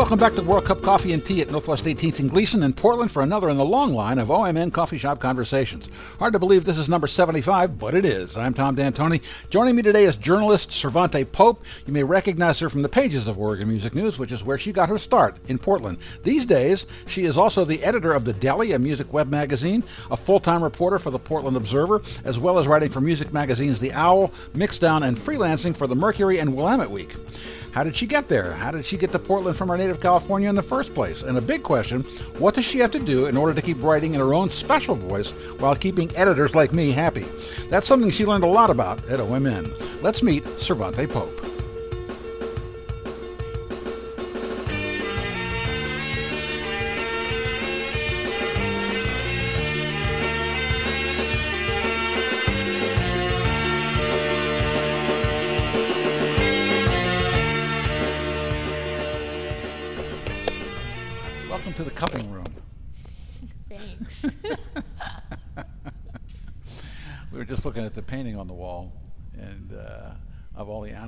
Welcome back to World Cup Coffee and Tea at Northwest 18th and Glisan in Portland for another in the long line of OMN Coffee Shop Conversations. Hard to believe this is number 75, but it is. I'm Tom D'Antoni. Joining me today is journalist Cervante Pope. You may recognize her from the pages of Oregon Music News, which is where she got her start in Portland. These days, she is also the editor of The Deli, a music web magazine, a full-time reporter for the Portland Observer, as well as writing for music magazines The Owl, Mixdown, and freelancing for the Mercury and Willamette Week. How did she get there? How did she get to Portland from her native California in the first place? And a big question what does she have to do in order to keep writing in her own special voice while keeping editors like me happy? That's something she learned a lot about at OMN. Let's meet Cervante Pope.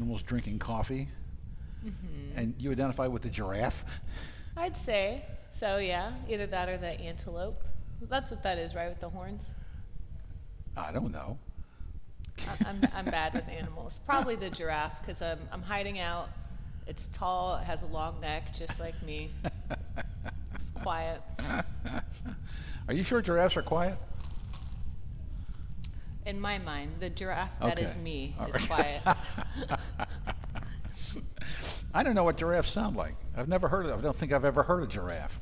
Animals drinking coffee. Mm-hmm. And you identify with the giraffe. I'd say so. Yeah, either that or the antelope. That's what that is, right? With the horns. I don't know. I'm, I'm bad with animals. Probably the giraffe because I'm, um, I'm hiding out. It's tall. It has a long neck, just like me. It's quiet. Are you sure giraffes are quiet? In my mind, the giraffe that is Okay. me All is right. quiet. I don't know what giraffes sound like. I've never heard of. I don't think I've ever heard a giraffe.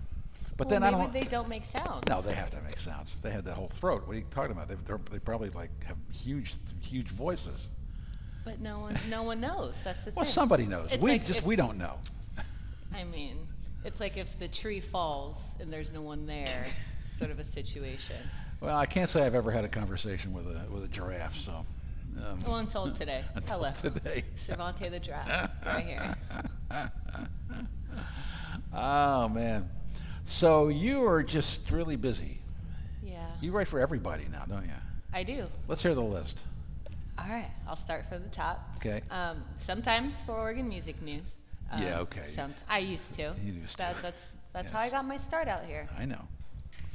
But well, then I don't. Know. They don't make sounds. No, they have to make sounds. They have that whole throat. What are you talking about? They, they're- probably like have huge, huge voices. But no one, no one knows. That's the Well, thing. somebody knows. It's we like just if- we don't know. I mean, it's like if the tree falls and there's no one there, sort of a situation. Well, I can't say I've ever had a conversation with a with a giraffe. So. Um, Well, until today. Until Hello. today. Cervante the giraffe, right here. oh man. So you are just really busy. Yeah. You write for everybody now, don't you? I do. Let's hear the list. All right, I'll start from the top. Okay. Um, sometimes for Oregon Music News. Um, Yeah, okay. Some, I used to. You used to. That, that's that's how I got my start out here. I know.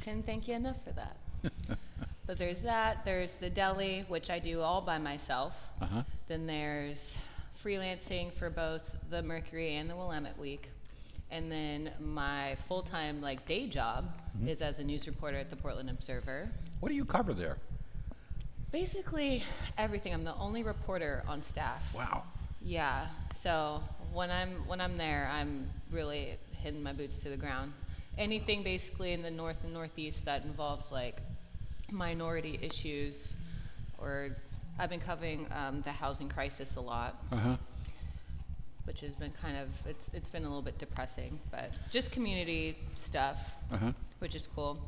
Couldn't thank you enough for that. but there's that. There's the deli, which I do all by myself. Uh-huh. Then there's freelancing for both the Mercury and the Willamette Week. And then my full-time like day job Mm-hmm. is as a news reporter at the Portland Observer. What do you cover there? Basically everything. I'm the only reporter on staff. Wow. Yeah. So when I'm when I'm there, I'm really hitting my boots to the ground. Anything basically in the north and northeast that involves like minority issues, or I've been covering um, the housing crisis a lot, Uh huh. which has been kind of it's it's been a little bit depressing, but just community stuff, Uh huh. which is cool.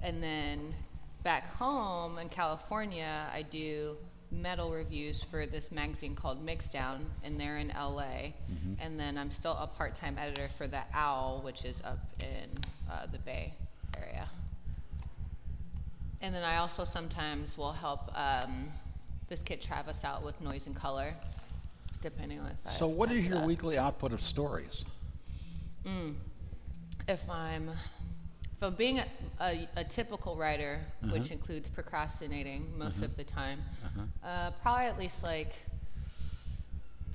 And then back home in California, I do metal reviews for this magazine called Mixdown, and they're in LA. And then I'm still a part time editor for The Owl, which is up in uh, the Bay Area. And then I also sometimes will help um, this kid Travis out with Noise and Color, depending on if I So, what have is your weekly output of stories? if I'm if I'm being a, a, a typical writer, Uh-huh. which includes procrastinating most of the time, uh, probably at least like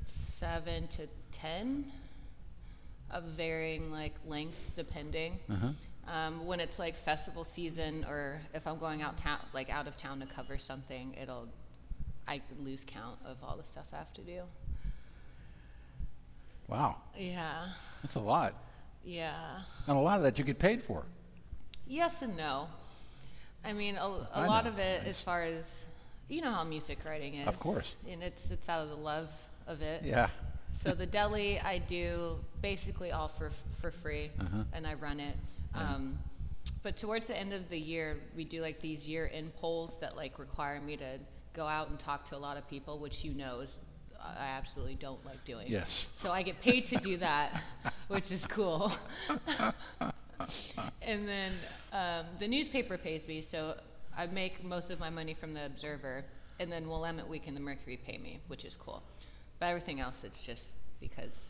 seven to ten of varying like lengths depending. Um, when it's like festival season, or if I'm going out town, like out of town to cover something, it'll I lose count of all the stuff I have to do. Wow, Yeah, that's a lot, yeah. and a lot of that you get paid for. Yes and no. I mean, a, a I lot know. of it, as far as you know, how music writing is. Of course. and it's it's out of the love of it. Yeah. So the deli, I do basically all for for free, Uh-huh. and I run it. Um, but towards the end of the year, we do like these year-end polls that like require me to go out and talk to a lot of people, which you know is I absolutely don't like doing. Yes. So I get paid to do that, which is cool. and then um, the newspaper pays me, so I make most of my money from the Observer, and then Willamette Week and the Mercury pay me, which is cool. But everything else, it's just because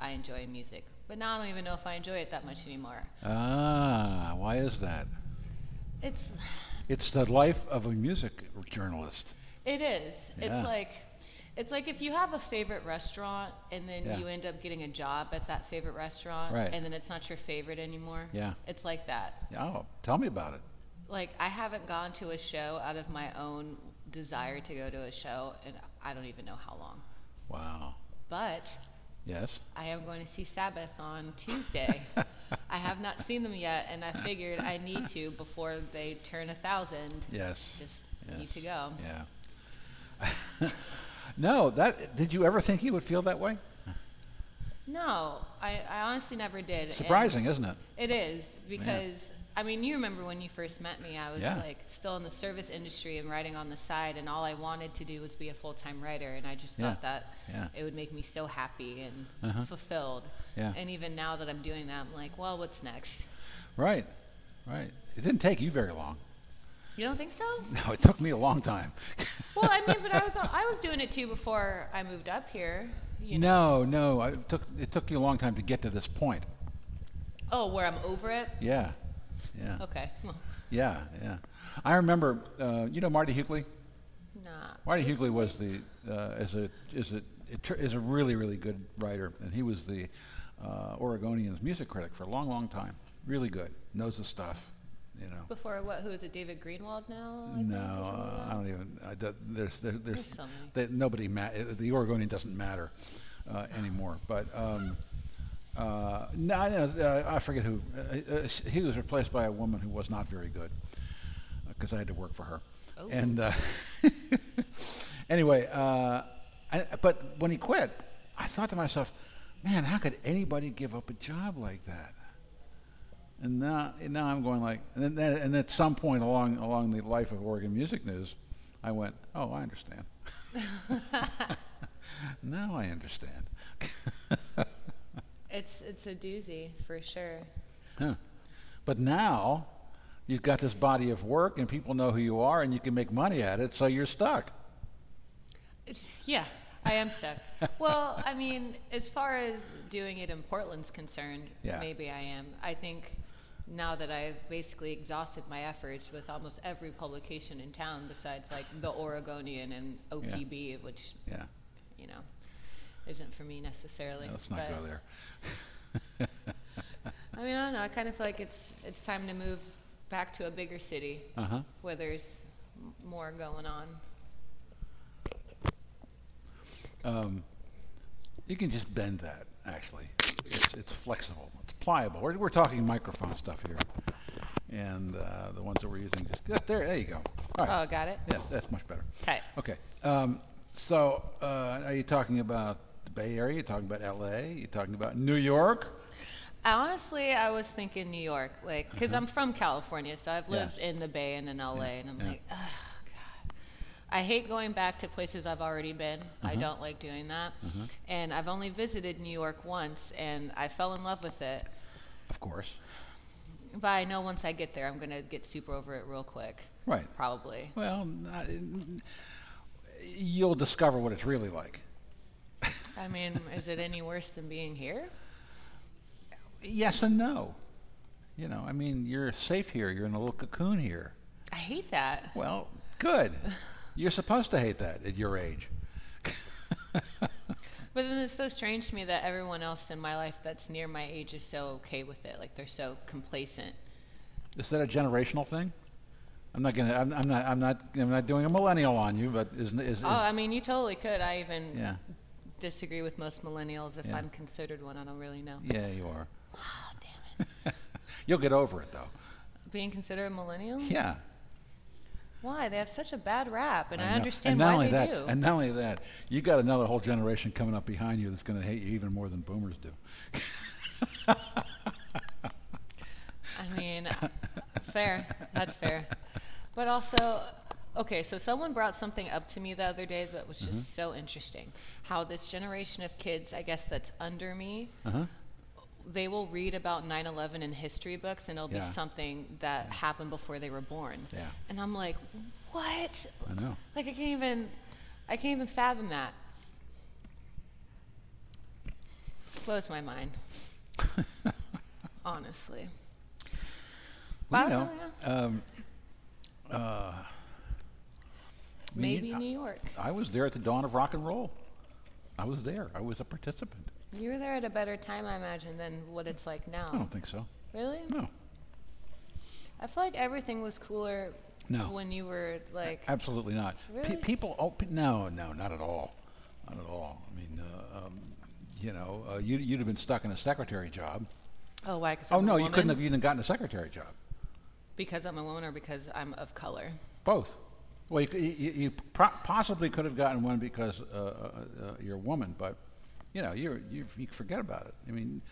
I enjoy music but now I don't even know if I enjoy it that much anymore. Ah, why is that? It's It's the life of a music journalist. it is. Yeah. It's like it's like if you have a favorite restaurant and then Yeah. you end up getting a job at that favorite restaurant Right. and then it's not your favorite anymore. Yeah. It's like that. Oh, tell me about it. Like I haven't gone to a show out of my own desire to go to a show and I don't even know how long. Wow. But Yes. I am going to see Sabbath on Tuesday. I have not seen them yet, and I figured I need to before they turn a thousand. Yes. Just Yes. need to go. Yeah. no, that did you ever think he would feel that way? No, I, I honestly never did. and Surprising, isn't it? It is because I mean, you remember when you first met me? I was Yeah. like still in the service industry and writing on the side, and all I wanted to do was be a full-time writer, and I just Yeah. thought that Yeah. it would make me so happy and Uh-huh. fulfilled. Yeah. And even now that I'm doing that, I'm like, well, what's next? Right. Right. It didn't take you very long. You don't think so? No, it took me a long time. well, I mean, but I was I was doing it too before I moved up here. You no, know. no. I took it took you a long time to get to this point. Oh, where I'm over it. Yeah. Yeah. Okay. Yeah. Yeah. I remember. Uh, you know Marty Hughley. nah. Marty Hughley was the uh, is a is a is a really really good writer, and he was the uh, Oregonian's music critic for a long long time. Really good, knows the stuff. You know. Before what? Who is it? David Greenwald now? I No, uh, I don't even. I, do- there's there, there's There's that nobody ma- the Oregonian doesn't matter uh, anymore. But um, uh, no, I, uh, I forget who. Uh, he was replaced by a woman who was not very good because I had to work for her. Oh. And uh, anyway, uh, I, but when he quit, I thought to myself, man, how could anybody give up a job like that? And now, and now I'm going like, and then, and at some point along along the life of Oregon Music News, I went, oh, I understand. now I understand. It's it's a doozy for sure. Huh. But now you've got this body of work, and people know who you are, and you can make money at it, so you're stuck. It's, yeah, I am stuck. well, I mean, as far as doing it in Portland's concerned, Yeah. maybe I am. I think now that I've basically exhausted my efforts with almost every publication in town besides like the Oregonian and OPB, which Yeah. you know isn't for me necessarily. Let's not go there. I mean, I don't know. I kind of feel like it's it's time to move back to a bigger city Uh huh. where there's more going on. Um, you can just bend that. Actually, it's it's flexible. It's pliable. We're, we're talking microphone stuff here, and uh, the ones that we're using just yeah, there. There you go. All right. Oh, got it. Yeah, that's much better. Okay. Okay. Um, so, uh, are you talking about Bay Area? You talking about L.A.? you're talking about New York? Honestly, I was thinking New York, like, because I'm from California, so I've Uh-huh. Yeah. lived in the Bay and in LA, and I'm yeah. like, oh, God. I hate going back to places I've already been. I Uh-huh. don't like doing that. And I've only visited New York once, and I fell in love with it. Of course. But I know once I get there, I'm going to get super over it real quick. Right. Probably. Well, you'll discover what it's really like. I mean, is it any worse than being here? Yes and no. You know, I mean, you're safe here. You're in a little cocoon here. I hate that. Well, good. You're supposed to hate that at your age. But then it's so strange to me that everyone else in my life that's near my age is so okay with it. Like they're so complacent. Is that a generational thing? I'm not gonna. I'm, I'm not. I'm not. I'm not doing a millennial on you. But is is, is Oh, I mean, you totally could. I even yeah, disagree with most millennials if Yeah. I'm considered one. I don't really know. yeah, you are. Oh, damn it. You'll get over it though. Being considered a millennial? Yeah. Why? They have such a bad rap, and I, know. understand and not why only they that, do. And not only that, you got another whole generation coming up behind you that's going to hate you even more than boomers do. I mean, fair. That's fair. But also, okay, so someone brought something up to me the other day that was just Mm-hmm. so interesting. How this generation of kids, I guess that's under me, Uh-huh. they will read about 9/11 in history books, and it'll Yeah. be something that happened before they were born. Yeah. And I'm like, what? I know. Like I can't even, I can't even fathom that. Blows my mind. Honestly. Well, you know, um, uh, I mean, maybe you- New York. I was there at the dawn of rock and roll. I was there. I was a participant. You were there at a better time, I imagine, than what it's like now. I don't think so. Really? No, I feel like everything was cooler No. when you were like. absolutely not. Pe- Really? people, oh, pe- no, no, not at all. Not at all. I mean, uh, um, you know, uh, you, you'd have been stuck in a secretary job. Oh, why? Oh I'm a no, you couldn't have even gotten a secretary job. Because I'm a woman or because I'm of color. Both. Well, you, you, you pro- possibly could have gotten one because uh, uh, uh, you're a woman, but you know, you you forget about it. I mean,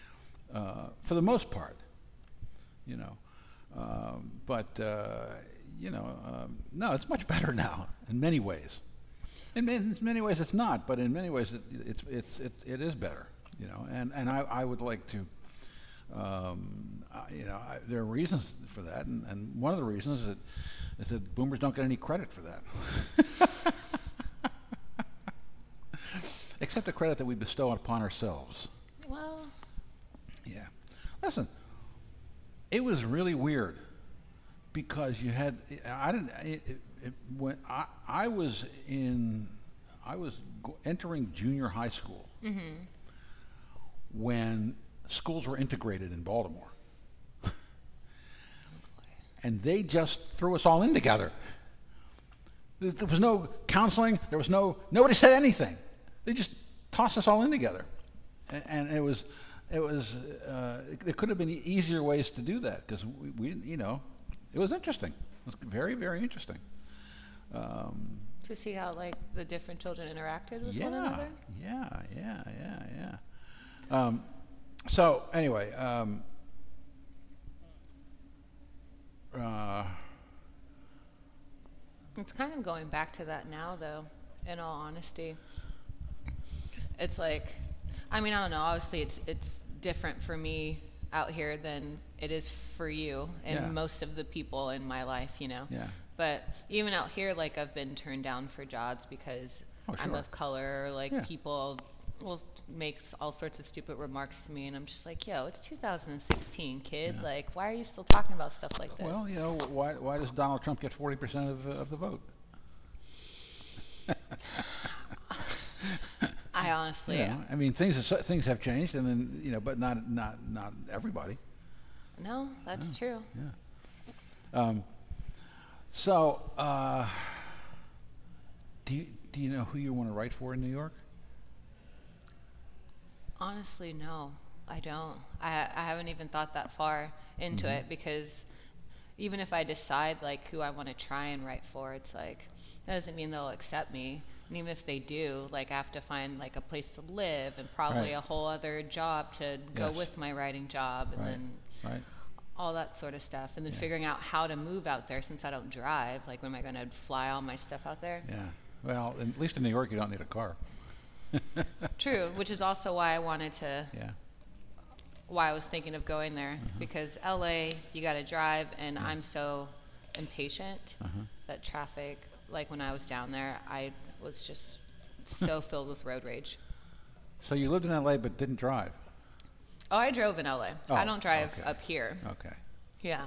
uh, for the most part, you know. Um, but uh, you know, um, no, it's much better now in many ways. In, in many ways, it's not, but in many ways, it, it's it's it, it is better. You know, and and I, I would like to. Um, I- you know, I, there are reasons for that, and, and one of the reasons is that, is said, boomers don't get any credit for that, except the credit that we bestow upon ourselves. Well, Yeah. Listen, it was really weird because you had I didn't it, it, it, when I I was in I was entering junior high school mm-hmm. when schools were integrated in Baltimore. And they just threw us all in together. There was no counseling. There was no nobody said anything. They just tossed us all in together, and, and it was it was uh, there could have been easier ways to do that because we, we you know it was interesting. It was very very interesting. Um, to see how like the different children interacted with one yeah, another. yeah, yeah, yeah, yeah. Um, so anyway, um, uh, It's kind of going back to that now, though. In all honesty, it's like, I mean, I don't know. Obviously, it's it's different for me out here than it is for you and Yeah. most of the people in my life, you know. Yeah. But even out here, like I've been turned down for jobs because Oh, I'm of color. Or, like Yeah. people will make all sorts of stupid remarks to me, and I'm just like, yo, it's 2016, kid. Yeah. Like, why are you still talking about stuff like that?" well, you know, why why does Donald Trump get forty percent of uh, of the vote? I honestly, know, I mean, things have, things have changed, and then you know, but not not not everybody. no, that's true. Yeah. Um, so, uh, do you do you know who you want to write for in New York? Honestly, no, I don't. I I haven't even thought that far into Mm-hmm. it because even if I decide like who I want to try and write for, it's like that doesn't mean they'll accept me. And even if they do, like I have to find like a place to live and probably Right. a whole other job to go Yes. with my writing job, and Right. then Right. all that sort of stuff. And then Yeah. figuring out how to move out there since I don't drive. Like, when am I going to fly all my stuff out there? Yeah. Well, at least in New York, you don't need a car. True, which is also why I wanted to Yeah. why I was thinking of going there Mm-hmm. because LA you got to drive and I'm so impatient Uh-huh. that traffic like when I was down there I was just so filled with road rage. So you lived in L.A. but didn't drive. Oh, I drove in LA. Oh, I don't drive okay. up here. Okay. Yeah.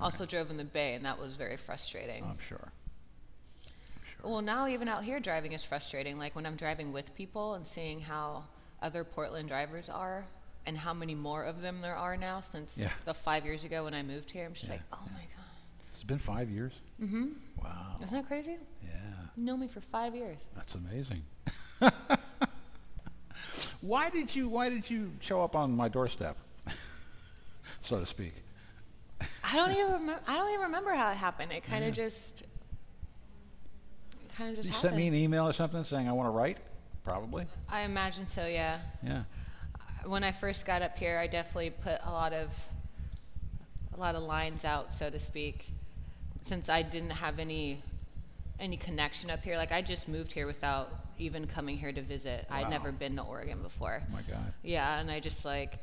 Also drove in the Bay and that was very frustrating. I'm sure. Well, now even out here driving is frustrating. Like when I'm driving with people and seeing how other Portland drivers are and how many more of them there are now since Yeah. the five years ago when I moved here. I'm just Yeah. like, oh my god, It's been five years. Mm-hmm. Wow. isn't that crazy? Yeah. You know me for five years. That's amazing. why did you Why did you show up on my doorstep, so to speak? I don't even remember. I don't even remember how it happened. It kind of just, it kind of just You happened. sent me an email or something saying I want to write. Probably. I imagine so. Yeah. Yeah. Uh, when I first got up here, I definitely put a lot of, a lot of lines out, so to speak, since I didn't have any, any connection up here. Like I just moved here without even coming here to visit. Wow. I'd never been to Oregon before. Oh my God. Yeah, and I just like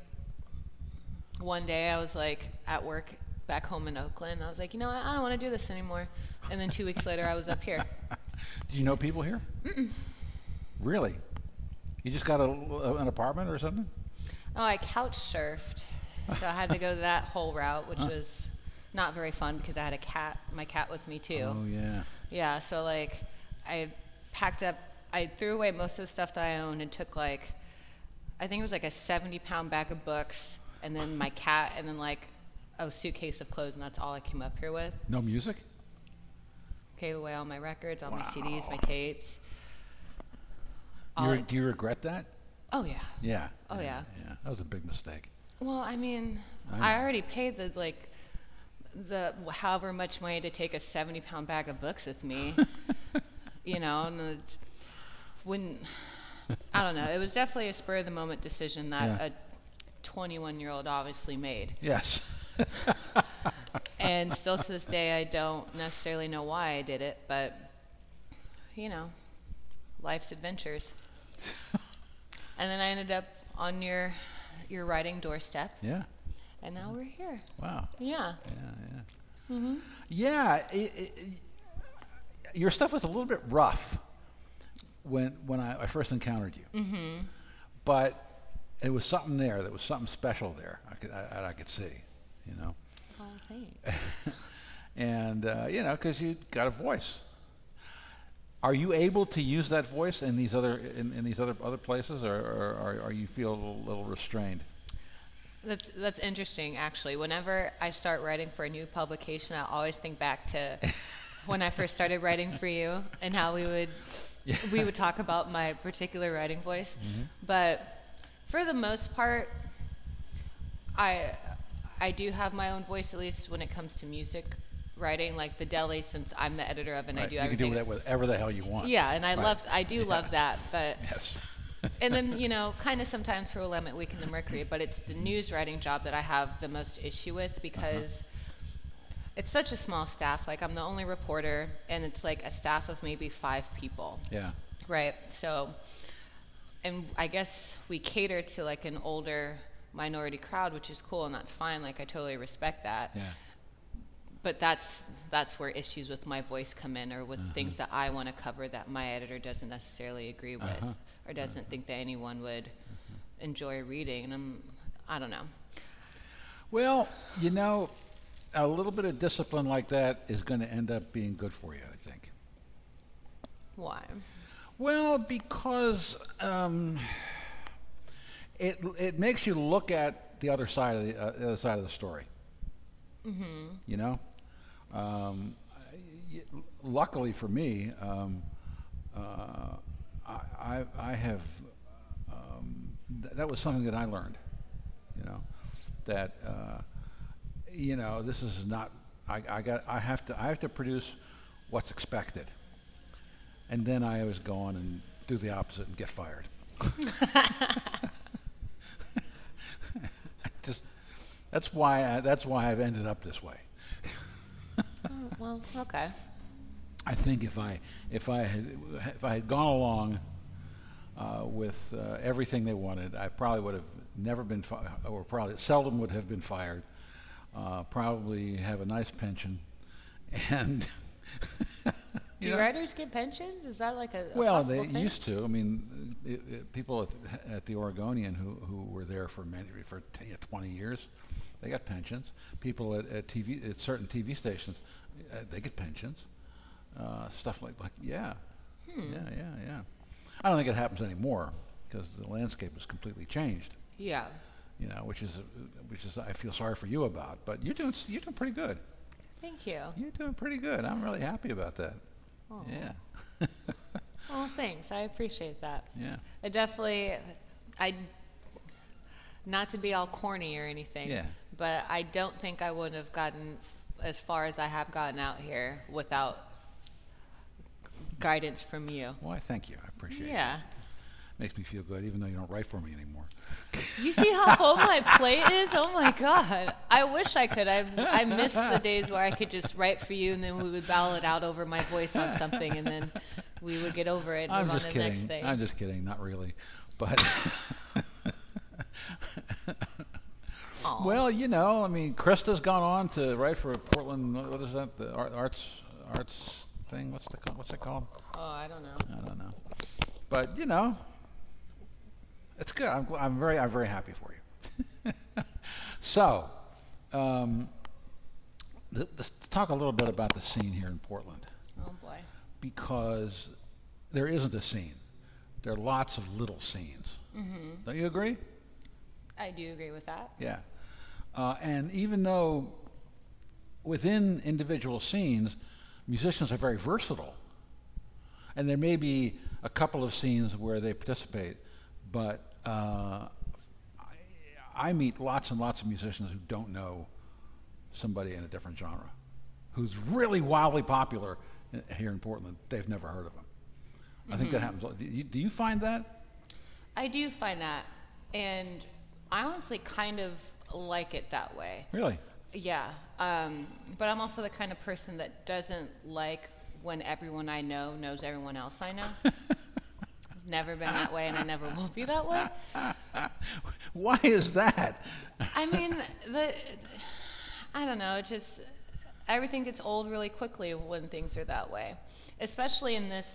one day I was like at work back home in Oakland. I was like, you know what? I don't want to do this anymore. And then two weeks later, I was up here. Did you know people here? Really? You just got a, uh, an apartment or something? Oh, I couch surfed, so I had to go that whole route, which was not very fun because I had a cat, my cat with me too. Oh yeah. Yeah, so like I packed up, I threw away most of the stuff that I owned and took like, I think it was like a 70 pound bag of books and then my cat and then like a suitcase of clothes and that's all I came up here with. No music. Gave away all my records, all my CDs, my tapes. You All re- I- do you regret that? oh yeah. Yeah. Oh, yeah. Yeah. That was a big mistake. Well, I mean, I I, already paid the like the however much money to take a 70 pound bag of books with me. you know, and it when I don't know, it was definitely a spur of the moment decision that Yeah. a 21 year old obviously made. Yes. And still to this day, I don't necessarily know why I did it, but you know, life's adventures. and then I ended up on your your writing doorstep, yeah. and now we're here. Wow. Yeah. Yeah. Yeah. Yeah. It, it, your stuff was a little bit rough when when I, I first encountered you. Mm-hmm. But it was something there. There was something special there. I could I, I could see. You know. Oh, thanks. and uh, you know, because you got a voice. Are you able to use that voice in these other in, in these other other places, or, or, or, or you feel a little, little restrained? That's that's interesting actually. Whenever I start writing for a new publication, I always think back to when I first started writing for you and how we would we would talk about my particular writing voice. But for the most part, I I do have my own voice at least when it comes to music writing. Like the deli, since I'm the editor of it, and I Right, do you can everything. do that whatever the hell you want. yeah, and I Right. love I do Yeah. love that, but Yes. and then you know kind of sometimes for Willamette Week in the Mercury, but it's the news writing job that I have the most issue with uh-huh. because it's such a small staff. Like I'm the only reporter, and it's like a staff of maybe five people, yeah. right? So, and I guess we cater to like an older minority crowd, which is cool and that's fine. Like I totally respect that Yeah. but that's that's where issues with my voice come in or with things that I want to cover that my editor doesn't necessarily agree with Uh-huh. or doesn't think that anyone would enjoy reading and I'm I don't know. Well, you know, a little bit of discipline like that is going to end up being good for you, I think. Why? Well, because um, it it makes you look at the other side of the, uh, the other side of the story. Mm-hmm. You know, um, luckily for me, um, uh, I, I I have um, th- that was something that I learned. You know, that uh, you know this is not. I, I got. I have to. I have to produce what's expected and then I always go on and do the opposite and get fired. I just that's why I, that's why I've ended up this way. Oh, well, okay. I think if I if I had if I had gone along uh, with uh, everything they wanted, I probably would have never been fi- or probably seldom would have been fired. Uh, probably have a nice pension, and Do you know, writers get pensions? Is that like a, a Well, they thing? used to. I mean, it, it, people at, at the Oregonian who, who were there for many for 10, 20 years, they got pensions. People at, at TV at certain TV stations, uh, they get pensions. Uh, stuff like like yeah, Hmm. yeah, yeah, yeah. I don't think it happens anymore because the landscape has completely changed. Yeah. You know, which is which is I feel sorry for you about. But you're doing you're doing pretty good. Thank you. You're doing pretty good. I'm really happy about that. Yeah, Well, thanks. I appreciate that. yeah. I definitely, I, not to be all corny or anything, Yeah. but I don't think I would have gotten as far as I have gotten out here without guidance from you. Well, I thank you. I appreciate it. Yeah. Makes me feel good, even though you don't write for me anymore. You see how full my plate is? Oh my god! I wish I could. I I miss the days where I could just write for you, and then we would battle it out over my voice on something, and then we would get over it and I'm move on just to the next kidding. thing. I'm just kidding. Not really, but well, you know, I mean, Krista's gone on to write for Portland. What what is that? The arts arts thing. What's the what's it called? oh, I don't know. I don't know. But you know, it's good. I'm I'm very I'm very happy for you. So, um, th- let's talk a little bit about the scene here in Portland Oh boy. because there isn't a scene. There are lots of little scenes. Don't you agree? I do agree with that. Yeah. Uh, and even though within individual scenes, musicians are very versatile, and there may be a couple of scenes where they participate, but uh, I, I meet lots and lots of musicians who don't know somebody in a different genre, who's really wildly popular here in Portland. They've never heard of him. I think that happens. Do you, do you find that? I do find that, and I honestly kind of like it that way. Really? Yeah, um, but I'm also the kind of person that doesn't like when everyone I know knows everyone else I know. never been that way, and I never will be that way. Why is that? I mean, the I don't know. It just everything gets old really quickly when things are that way, especially in this.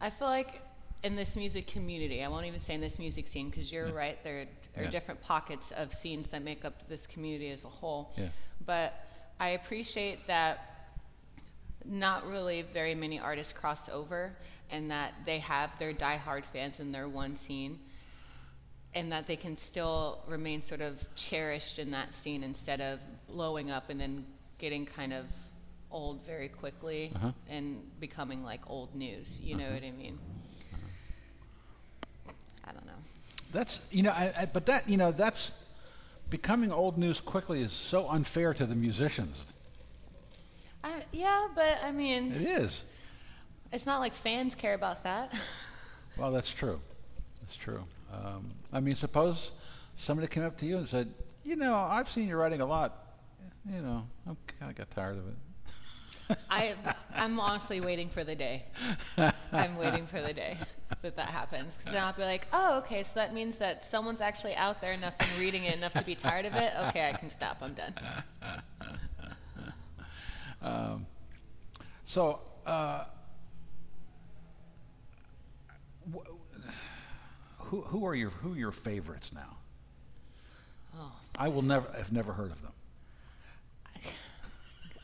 I feel like in this music community, I won't even say in this music scene because you're right. There are Yeah. different pockets of scenes that make up this community as a whole. Yeah. But I appreciate that not really very many artists cross over and that they have their diehard fans in their one scene and that they can still remain sort of cherished in that scene instead of blowing up and then getting kind of old very quickly Uh-huh. and becoming like old news. You know what I mean? I don't know. That's you know, I, I, but that you know, that's becoming old news quickly is so unfair to the musicians. I, yeah, but I mean, It is. It's not like fans care about that. Well, that's true. That's true. Um, I mean, suppose somebody came up to you and said, "You know, I've seen you writing a lot. You know, I'm kind of got tired of it." I, I'm honestly waiting for the day. I'm waiting for the day that that happens. 'Cause then I'll be like, oh, okay, so that means that someone's actually out there enough and reading it enough to be tired of it. Okay, I can stop. I'm done. So, uh, who who are your who are your favorites now? Oh, I will never have never heard of them.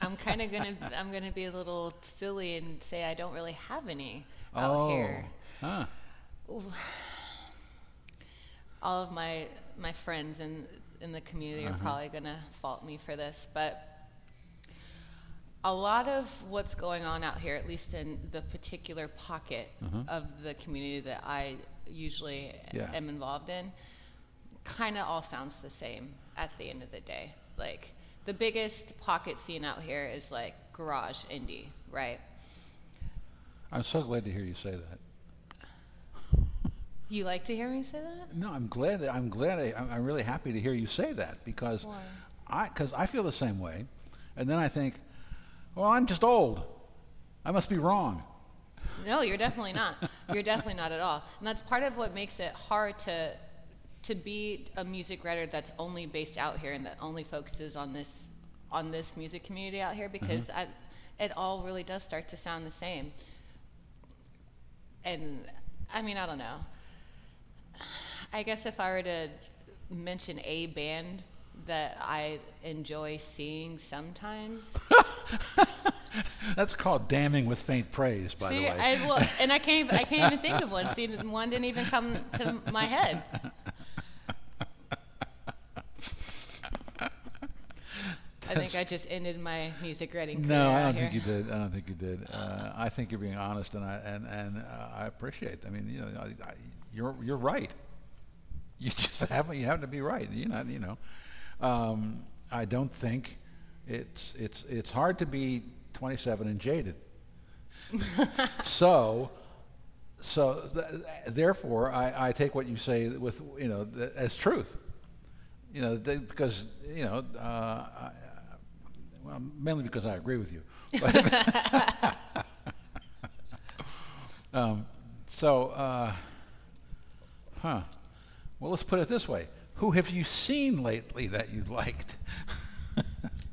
I'm kind of gonna, I'm gonna be a little silly and say I don't really have any out oh, here. huh. all of my my friends in in the community are uh-huh. probably gonna fault me for this, but a lot of what's going on out here, at least in the particular pocket mm-hmm. of the community that I usually Yeah. am involved in, kind of all sounds the same at the end of the day. Like the biggest pocket scene out here is like garage indie, right? I'm so glad to hear you say that. You like to hear me say that? No, I'm glad. That, I'm glad. I, I'm- I'm really happy to hear you say that because Why? I because I feel the same way, and then I think, well, I'm just old. I must be wrong. No, you're definitely not. You're definitely not at all. And that's part of what makes it hard to to be a music writer that's only based out here and that only focuses on this on this music community out here mm-hmm. because I, it all really does start to sound the same. And I mean, I don't know. I guess if I were to mention a band that I enjoy seeing sometimes, That's called damning with faint praise, by See, the way. I, well, and I can't, even, I can't even think of one. See, one didn't even come to my head. I think I just ended my music writing no, I don't think you did. I don't think you did. Uh, I think you're being honest, and I and and uh, I appreciate. I mean, you know, I, I, you're you're right. You just happen you happen to be right. You're not. You know, um, I don't think it's it's it's hard to be 27 and jaded. so. So, th- therefore, I, I take what you say with you know th- as truth. You know, they, because you know, uh, I, well, mainly because I agree with you. Um, so, uh, huh? Well, let's put it this way: Who have you seen lately that you liked?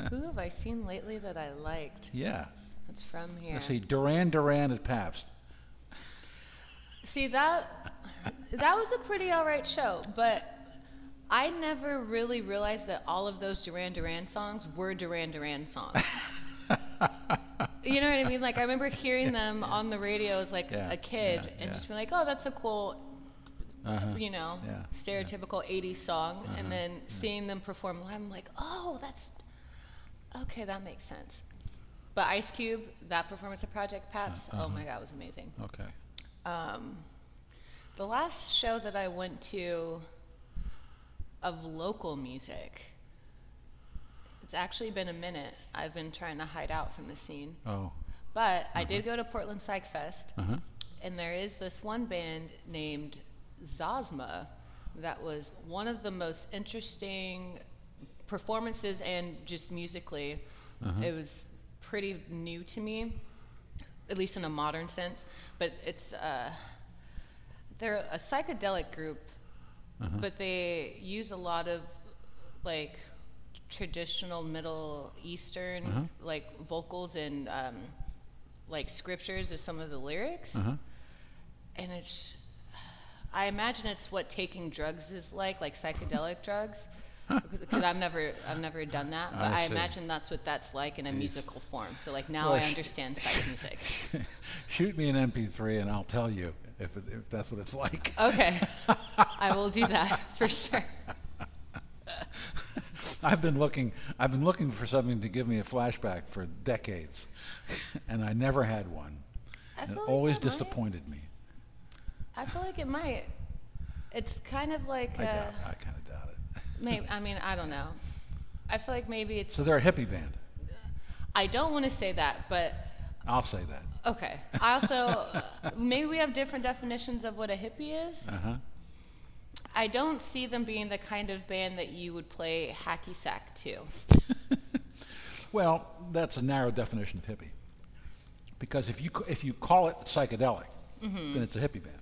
Who have I seen lately that I liked? yeah. That's from here. Let's see: Duran Duran at Pabst. See that that was a pretty all right show, but I never really realized that all of those Duran Duran songs were Duran Duran songs. you know what I mean? Like I remember hearing them on the radio as like Yeah, a kid yeah, and yeah. just being like, "Oh, that's a cool Uh-huh. you know, stereotypical 80s song Uh-huh. and then seeing them perform live I'm like, "Oh, that's okay, that makes sense." But Ice Cube, that performance of Project Pabst, Uh-huh. oh my god, it was amazing. Okay. Um, the last show that I went to of local music, it's actually been a minute. I've been trying to hide out from the scene. Oh. But I did go to Portland Psych Fest, Uh-huh. and there is this one band named Zosma that was one of the most interesting performances and just musically. It was pretty new to me, at least in a modern sense. But it's uh, they're a psychedelic group, but they use a lot of like traditional Middle Eastern like vocals and um, like scriptures as some of the lyrics, Uh-huh. and it's. I imagine it's what taking drugs is like, like psychedelic drugs, because I've never, I've never done that. But I I, imagine that's what that's like in a musical form. So like now Well, I sh- understand psych music. Shoot me an MP3 and I'll tell you if, it, if that's what it's like. Okay, I will do that for sure. I've been looking. I've been looking for something to give me a flashback for decades, and I never had one. It like always that might- disappointed me. I feel like it might. It's kind of like I doubt. I kind of. Maybe. I mean, I don't know. I feel like maybe it's. So they're a hippie band. I don't want to say that, but I'll say that. okay. I also maybe we have different definitions of what a hippie is. Uh huh. I don't see them being the kind of band that you would play hacky sack to. Well, that's a narrow definition of hippie. Because if you if you call it psychedelic, Mm-hmm. then it's a hippie band.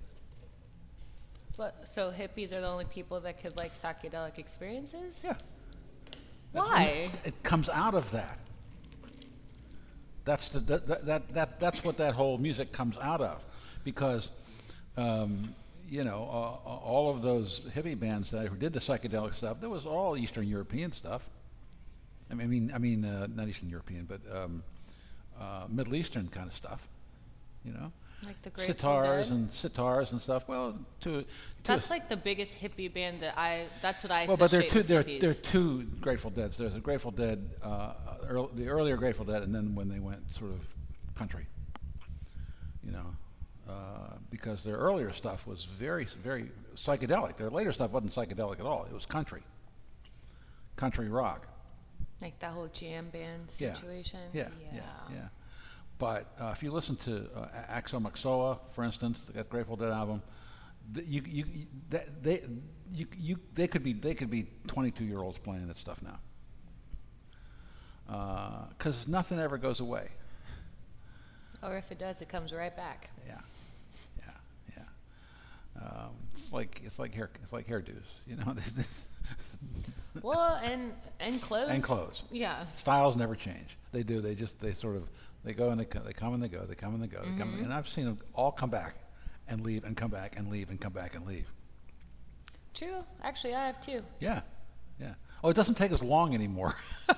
But so hippies are the only people that could like psychedelic experiences. Yeah. That's- Why? It comes out of that. That's the that, that, that, that that's what that whole music comes out of, because um, you know uh, all of those hippie bands that who did the psychedelic stuff, that was all Eastern European stuff. I mean, I mean, I mean uh, not Eastern European, but um, uh, Middle Eastern kind of stuff. You know, Like the Grateful sitars Dead? and sitars and stuff. Well, to, to That's like the biggest hippie band that I. That's what I. well, but there are two. associate There, with hippies. there are two Grateful Deads. There's a Grateful Dead, uh, the earlier Grateful Dead, and then when they went sort of country. You know, uh, because their earlier stuff was very, very psychedelic. Their later stuff wasn't psychedelic at all. It was country, country rock. Like that whole jam band Yeah. situation. Yeah, yeah, yeah. But uh, if you listen to uh, Aoxomoxoa, for instance, that Grateful Dead album, th- you, you, that- they, you, you, they could be, they could be 22 year olds playing that stuff now. Because nothing ever goes away. Or if it does, it comes right back. Yeah, yeah, yeah. Um, it's like it's like hair it's like hairdos, you know. Well, and and clothes. And clothes. Yeah. Styles never change. They do. They just they sort of they go and they co- they come and they go. They come and they go. They come, mm-hmm. and I've seen them all come back and leave and come back and leave and come back and leave. True. Actually, I have two. Yeah, yeah. Oh, it doesn't take as long anymore.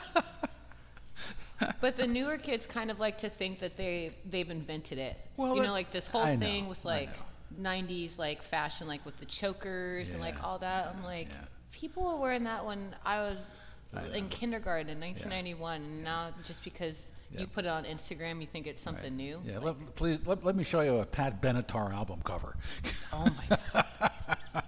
But the newer kids kind of like to think that they they've invented it. Well, you that- know, like this whole I know, thing with like '90s like fashion, like with the chokers and like Yeah, all that. I'm like, yeah. people were wearing that when I was in kindergarten in 1991, and now just because Yeah. you put it on Instagram, you think it's something new. yeah. Like, Let, please let, let me show you a Pat Benatar album cover, oh my god.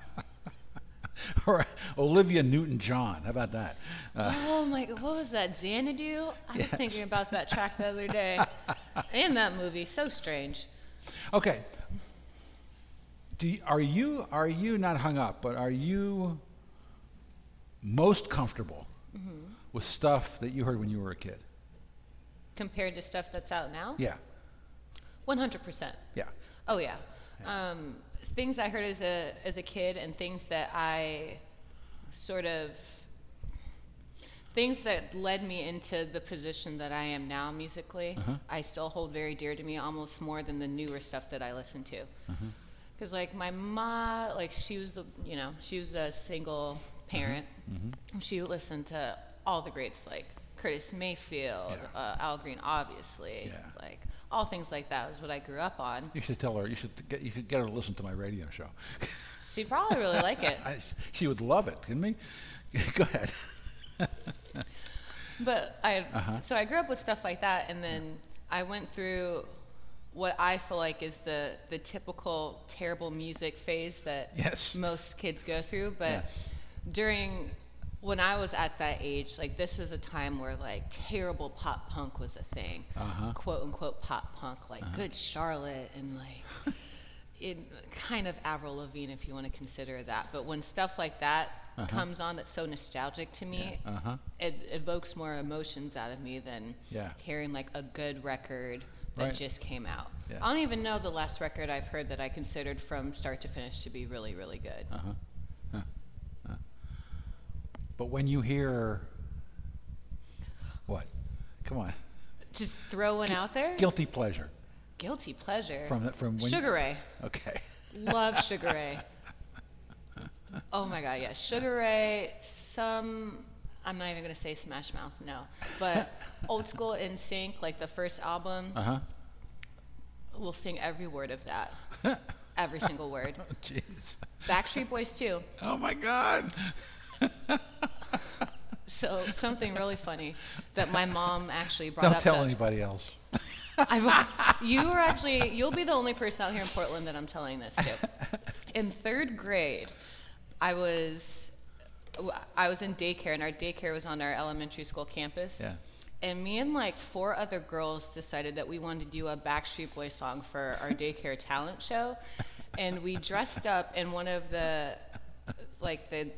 or Olivia Newton-John. How about that? Uh, Oh my god, what was that? Xanadu? I was thinking about that track the other day. and that movie, so strange. Okay. Do you, are you are you not hung up, but are you most comfortable Mm-hmm. with stuff that you heard when you were a kid? Compared to stuff that's out now? Yeah, 100%. yeah. Oh yeah. Um, things I heard as a as a kid and things that I sort of things that led me into the position that I am now musically. Uh-huh. I still hold very dear to me, almost more than the newer stuff that I listen to. Uh-huh. Because like my ma, like she was the you know she was a single parent. Mm-hmm. She listened to all the greats like Curtis Mayfield, Yeah. uh, Al Green, obviously, Yeah. like all things like that was what I grew up on. You should tell her. You should get. You should get her to listen to my radio show. She'd probably really like it. I, she would love it. Kidding me? Go ahead. But I, Uh-huh. so I grew up with stuff like that, and then I went through what I feel like is the the typical terrible music phase that Yes. most kids go through. But Yeah. during when I was at that age, like this was a time where like terrible pop punk was a thing, Uh-huh. quote unquote pop punk, like Good Charlotte and like. In kind of Avril Lavigne, if you want to consider that, but when stuff like that Uh-huh. comes on, that's so nostalgic to me Uh huh. it evokes more emotions out of me than Yeah. hearing like a good record that Right. just came out. Yeah. I don't even know the last record I've heard that I considered from start to finish to be really, really good. Uh huh. Huh. Huh. But when you hear what? Come on. Just throw one out there. Guilty pleasure Guilty pleasure. from from when. Sugar Ray. Okay. Love Sugar Ray. Oh my God, yeah. Sugar Ray, some, I'm not even going to say Smash Mouth, no. But old school NSYNC, like the first album, Uh huh. we'll sing every word of that. Every single word. Jeez. Backstreet Boys too. Oh my God. So something really funny that my mom actually brought up. Don't tell anybody else. I, you were actually you'll be the only person out here in Portland that I'm telling this to. In third grade, I was I was in daycare and our daycare was on our elementary school campus. Yeah. And me and like four other girls decided that we wanted to do a Backstreet Boys song for our daycare talent show. And we dressed up in one of the like the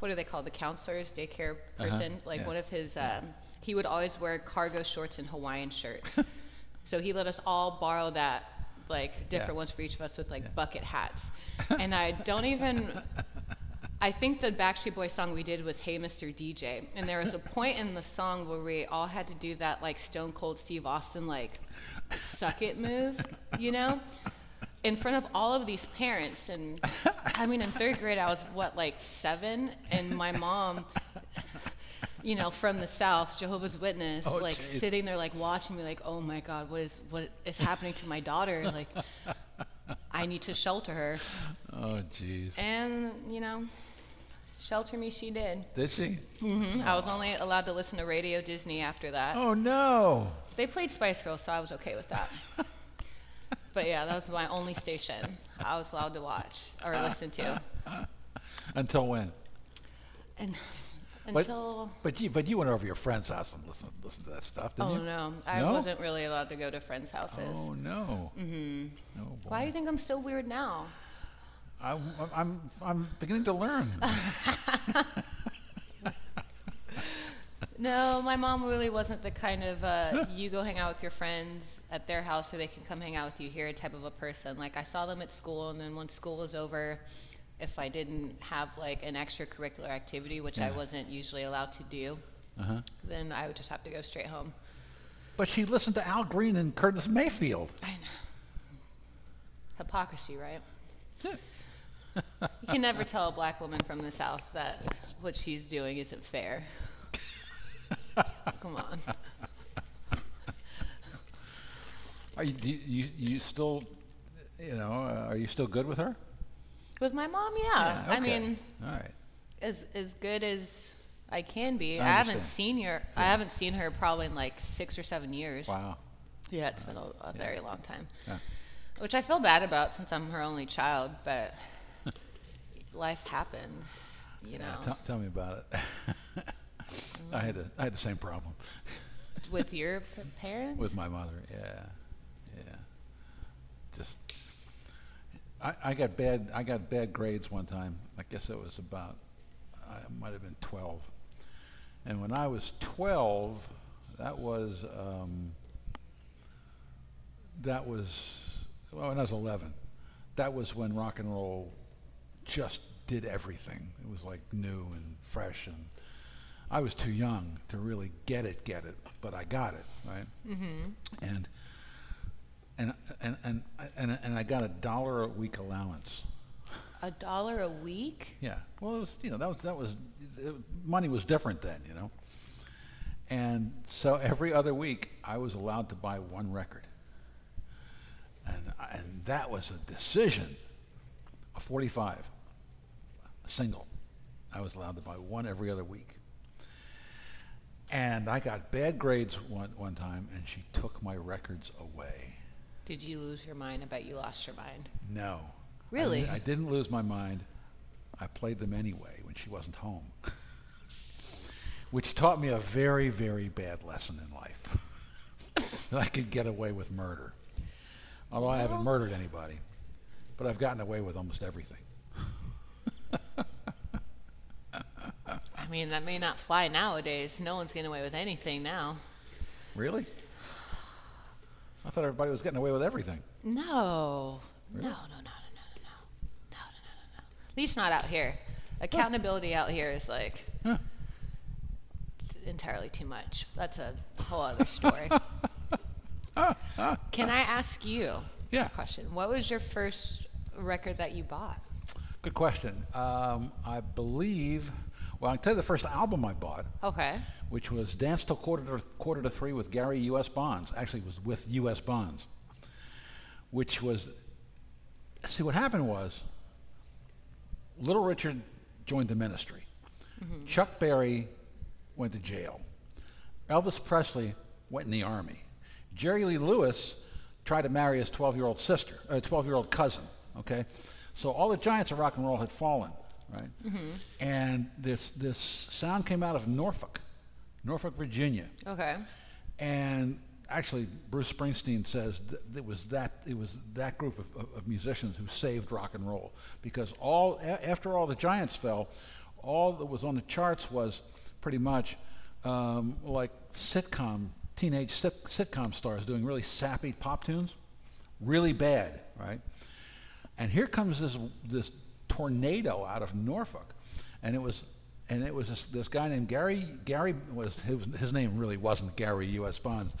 what are they called? The counselors, daycare person. Like yeah. one of his um, he would always wear cargo shorts and Hawaiian shirts. so he let us all borrow that like different Yeah. ones for each of us with like bucket hats. And I don't even I think the Backstreet Boys song we did was "Hey Mr. DJ," and there was a point in the song where we all had to do that like Stone Cold Steve Austin like "suck it" move, you know, in front of all of these parents. And I mean, in third grade, I was what like seven, and my mom, you know, from the South, Jehovah's Witness, Oh, like jeez. sitting there like watching me, like, "Oh my God, what is what is happening to my daughter?" Like, I need to shelter her. Oh jeez. And, you know, shelter me she did. Did she? Mm-hmm. I was only allowed to listen to Radio Disney after that. Oh no. They played Spice Girls, so I was okay with that. but yeah, that was my only station I was allowed to watch or listen to. Until when? And until. But you, but you went over to your friend's house and listened, listened to that stuff, didn't you? Oh you? no, I No? wasn't really allowed to go to friends' houses. Oh no. Mm-hmm. Oh boy. Why do you think I'm so weird now? I, I'm I'm beginning to learn. No, my mom really wasn't the kind of uh, you go hang out with your friends at their house so they can come hang out with you here type of a person. Like I saw them at school, and then once school was over, if I didn't have like an extracurricular activity, which I wasn't usually allowed to do, uh-huh. then I would just have to go straight home. But she listened to Al Green and Curtis Mayfield. I know. Hypocrisy, right? You can never tell a black woman from the South that what she's doing isn't fair. Come on. Are you, do you, you, still, you know, uh, are you still good with her? With my mom, yeah. I okay. mean, all right. as as good as I can be. I I, haven't understand. seen her. I haven't seen her probably in like six or seven years. Wow. Yeah, it's been a, a very long time. Yeah. Which I feel bad about since I'm her only child, but life happens, you know. Yeah, tell, tell me about it. I had a, I had the same problem With your parents? with my mother. Yeah, yeah. Just, I, I got bad. I got bad grades one time. I guess it was about. I might have been twelve. And when I was twelve, that was. Um, that was well, when I was eleven. That was when rock and roll just did everything. It was like new and fresh, and I was too young to really get it, get it, but I got it, right? Mm-hmm. And and and and and and I got a dollar a week allowance. A dollar a week? Yeah. Well, it was, you know, that was that was it, money was different then, you know. And so every other week, I was allowed to buy one record, and and that was a decision. A 45, a single. I was allowed to buy one every other week. And I got bad grades one one time, and she took my records away. Did you lose your mind? I bet you lost your mind. No. I Really? di- I, didn't lose my mind. I played them anyway when she wasn't home, which taught me a very, very bad lesson in life. that I could get away with murder. Although I haven't murdered anybody, but I've gotten away with almost everything. I mean, that may not fly nowadays. No one's getting away with anything now. Really? I thought everybody was getting away with everything. No. No, no, no, no, no, no, no. No, no, no, no, no. At least not out here. Accountability out here is like Huh. entirely too much. That's a whole other story. Can I ask you Yeah. a question? What was your first record that you bought? Good question. Um, I believe, well, I can tell you the first album I bought. Okay. which was Dance Till Quarter to, quarter to Three with Gary U.S. Bonds. Actually, it was with U.S. Bonds, which was. See, what happened was Little Richard joined the ministry. Chuck Berry went to jail. Elvis Presley went in the army. Jerry Lee Lewis tried to marry his 12 year old sister, uh, 12 year old cousin. Okay? So all the giants of rock and roll had fallen, right? And this, this sound came out of Norfolk, Norfolk, Virginia. Okay. And actually, Bruce Springsteen says th- it was that it was that group of, of, of musicians who saved rock and roll because all a- after all the giants fell, all that was on the charts was pretty much um, like sitcom teenage sit- sitcom stars doing really sappy pop tunes, really bad, right? And here comes this this tornado out of Norfolk, and it was and it was this, this guy named Gary. Gary was his, his name really wasn't Gary U.S. Bonds.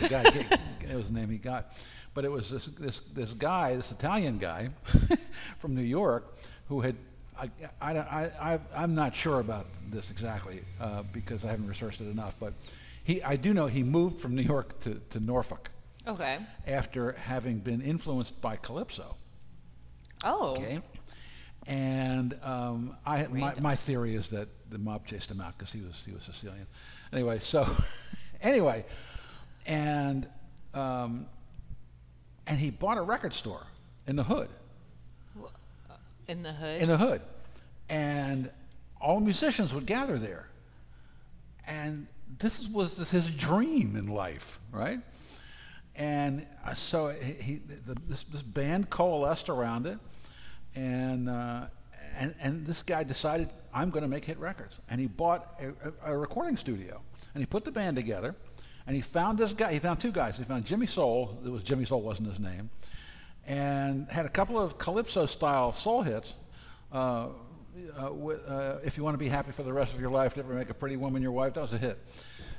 The guy it was the name he got, but it was this this this guy, this Italian guy from New York, who had. I, I, I, I, I'm not sure about this exactly uh, because I haven't researched it enough, but he, I do know he moved from New York to, to Norfolk Okay. after having been influenced by Calypso. Oh. Okay. And um, I, my, my theory is that the mob chased him out because he was he was Sicilian. Anyway, so anyway, and um, and he bought a record store in the hood, In the hood. in the hood, and all musicians would gather there, and this was his dream in life, right? And uh, so he, he the, this, this band coalesced around it, and uh, and and this guy decided I'm going to make hit records, and he bought a, a, a recording studio, and he put the band together, and he found this guy. He found two guys. He found Jimmy Soul. It was Jimmy Soul wasn't his name, and had a couple of calypso style soul hits. Uh, uh, with, uh, if you want to be happy for the rest of your life, never make a pretty woman your wife. That was a hit,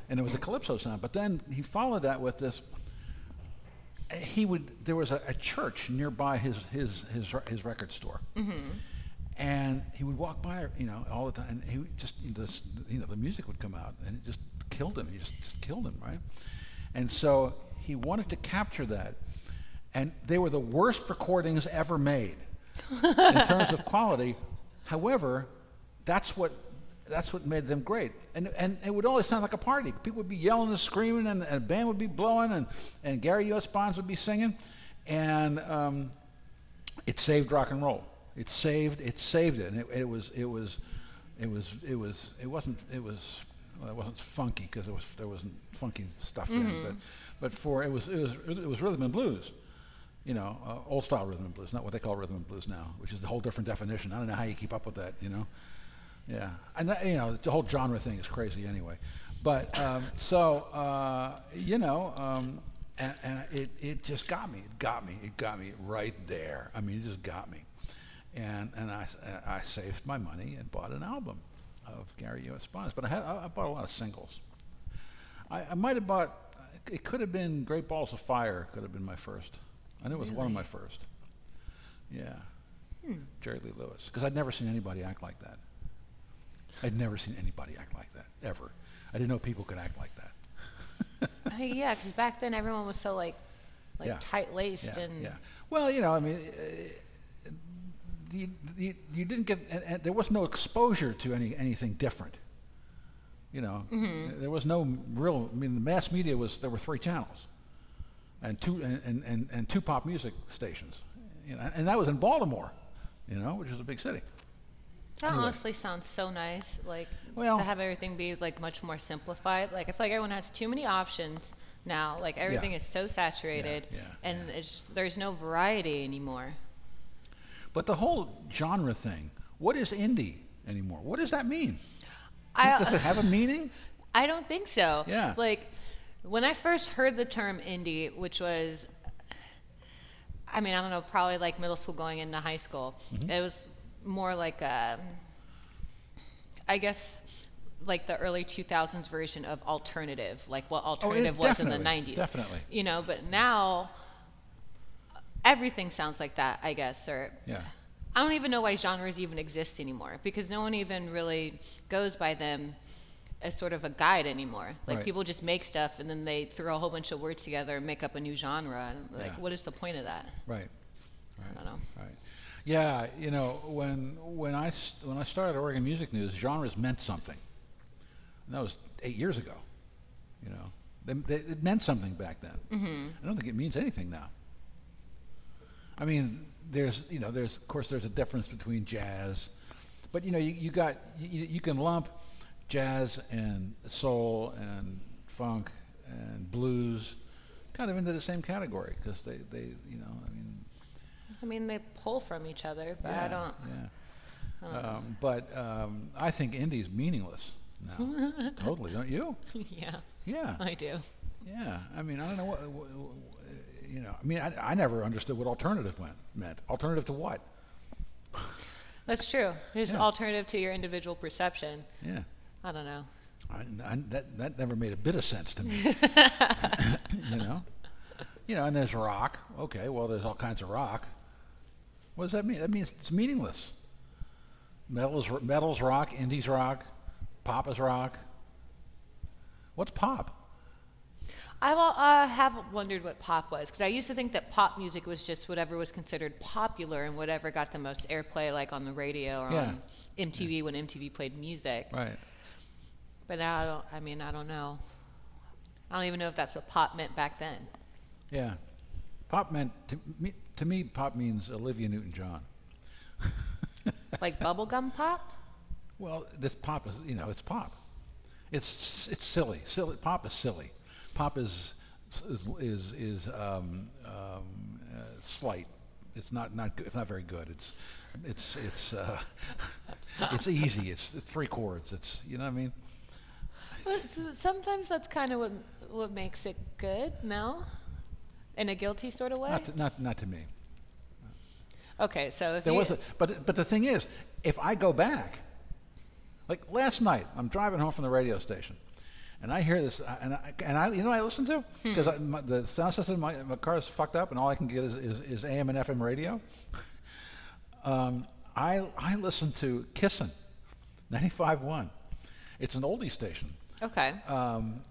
and it was a calypso sound. But then he followed that with this he would there was a, a church nearby his his his, his record store. Mm-hmm. And he would walk by you know all the time and he would just this you know the music would come out and it just killed him. He just, just killed him right? And so he wanted to capture that. And they were the worst recordings ever made in terms of quality. However that's what that's what made them great. And, and it would always sound like a party. People would be yelling and screaming, and, and a band would be blowing, and, and Gary U.S. Bonds would be singing. And um, it saved rock and roll. It saved it saved it. And it, it was it was it was it was it wasn't it was well, it wasn't funky because it was there wasn't funky stuff then. But but for it was it was it was rhythm and blues. You know, uh, old style rhythm and blues, not what they call rhythm and blues now, which is a whole different definition. I don't know how you keep up with that. You know. Yeah, and that, you know the whole genre thing is crazy anyway. But um, so uh, you know, um, and, and it it just got me. It got me. It got me right there. I mean, it just got me. And and I I saved my money and bought an album of Gary U.S. Bonds. But I had I bought a lot of singles. I, I might have bought. It could have been Great Balls of Fire. Could have been my first. I knew it was one of my first. Yeah. Jerry Lee Lewis, because I'd never seen anybody act like that. I'd never seen anybody act like that ever. I didn't know people could act like that. Uh, yeah, because back then everyone was so like, like Yeah. tight laced yeah, and yeah. Well, you know, I mean, uh, you, you, you didn't get, and, and there was no exposure to any anything different. You know, Mm-hmm. there was no real. I mean, the mass media was there were three channels, and two and, and, and two pop music stations. You know, and that was in Baltimore, you know, which is a big city. That Anyway. honestly sounds so nice. Like Well- to have everything be like much more simplified. Like I feel like everyone has too many options now. Like everything is so saturated, yeah, and it's there's no variety anymore. But the whole genre thing, what is indie anymore? What does that mean? I Does it have a meaning? I don't think so. Yeah. Like when I first heard the term indie, which was I mean, I don't know, probably like middle school going into high school. Mm-hmm. It was more like a I guess like the early 2000s version of alternative, like what oh, alternative was in the Oh, 90s. definitely. You know, but now everything sounds like that, I guess, or Yeah. I don't even know why genres even exist anymore because no one even really goes by them as sort of a guide anymore. Like Right. people just make stuff and then they throw a whole bunch of words together and make up a new genre. Like, Yeah. what is the point of that? Right. Right. don't know. Right. Yeah, you know, when when I when I started Oregon Music News, genres meant something. And that was eight years ago. You know, they, they, it meant something back then. Mm-hmm. I don't think it means anything now. I mean, there's you know, there's of course there's a difference between jazz, but you know, you, you got you, you can lump jazz and soul and funk and blues kind of into the same category because they, they you know I mean I mean, they pull from each other, but I don't. Yeah. Um, but um, I think indie's meaningless now. totally, don't you? yeah, Yeah. I do. Yeah. I mean, I don't know what, what, what you know. I mean, I, I never understood what alternative meant. Meant alternative to what? That's true. It's Yeah. alternative to your individual perception. Yeah. I don't know. I, I, that that never made a bit of sense to me. you know. You know, and there's rock. Okay, well, there's all kinds of rock. What does that mean? That means it's meaningless. Metal is metal's rock, indie's rock, pop is rock. What's pop? I uh, have wondered what pop was because I used to think that pop music was just whatever was considered popular and whatever got the most airplay, like on the radio or Yeah. on MTV when MTV played music. Right. But now I don't. I mean, I don't know. I don't even know if that's what pop meant back then. Yeah. Pop meant to me, to me pop means Olivia Newton-John. Like bubblegum pop. Well, this pop is, you know, it's pop. It's it's silly. Silly. Pop is silly. Pop is is is, is um, um, uh, slight. It's not not good. It's not very good. It's it's it's uh, it's easy. It's, it's three chords. It's you know what I mean. But sometimes that's kind of what what makes it good. No, in a guilty sort of way. Not to, not not to me. okay, so if There you, was a, but but the thing is, if I go back, like last night, I'm driving home from the radio station, and I hear this, uh, and I, and I you know what I listen to because the sound system in my, my car is fucked up, and all I can get is, is, is AM and FM radio. um, I I listen to Kissin, 95.1. It's an oldie station. okay, Um,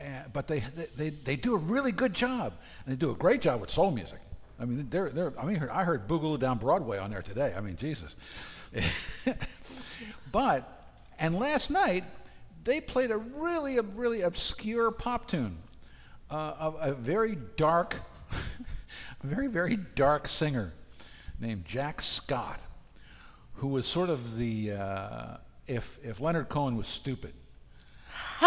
and, but they, they, they, do a really good job, and they do a great job with soul music. I mean, they're, they're, I mean, I heard Boogaloo Down Broadway on there today. I mean, Jesus. but, and last night, they played a really, a really obscure pop tune uh, of a very dark, very, very dark singer named Jack Scott, who was sort of the, uh, if, if Leonard Cohen was stupid.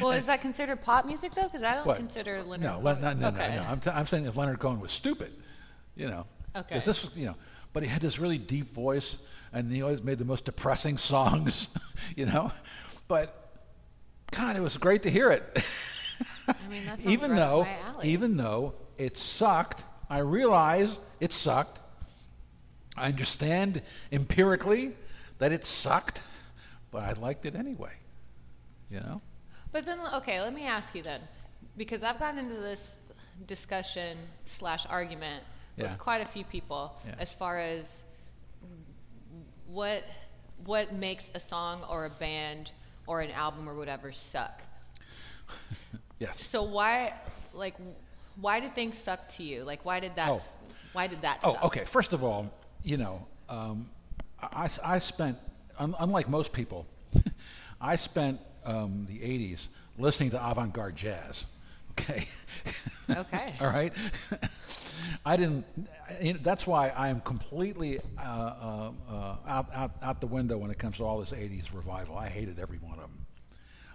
well, is that considered pop music though? Because I don't What? consider Leonard. No, Le- no, no, okay. no, no. I'm, t- I'm saying if Leonard Cohen was stupid, you know. Okay. this, you know, but he had this really deep voice, and he always made the most depressing songs, you know. But God, it was great to hear it. I mean, even right though, even though it sucked, I realize it sucked. I understand empirically that it sucked, but I liked it anyway. You know. But then, okay, let me ask you then, because I've gotten into this discussion slash argument Yeah. with quite a few people Yeah. as far as what what makes a song or a band or an album or whatever suck. Yes. So why like why did things suck to you? Like why did that Oh. why did that Oh, suck? okay. First of all, you know, um, I, I spent, un, unlike most people, I spent um, the 80s listening to avant garde jazz. Okay. Okay. all right. I didn't. That's why I am completely uh, uh, uh, out, out, out the window when it comes to all this 80s revival. I hated every one of them.